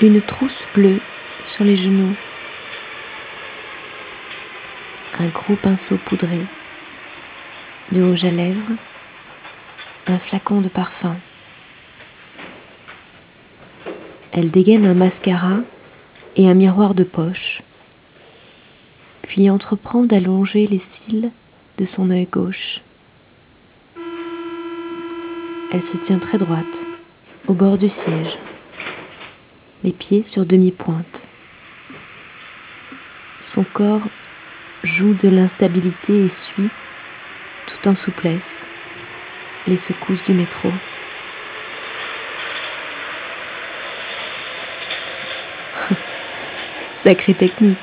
une trousse bleue sur les genoux, un gros pinceau poudré, du rouge à lèvres, un flacon de parfum. Elle dégaine un mascara et un miroir de poche, puis entreprend d'allonger les cils de son œil gauche. Elle se tient très droite, au bord du siège, les pieds sur demi-pointe. Son corps joue de l'instabilité et suit, tout en souplesse, les secousses du métro. Sacrée technique.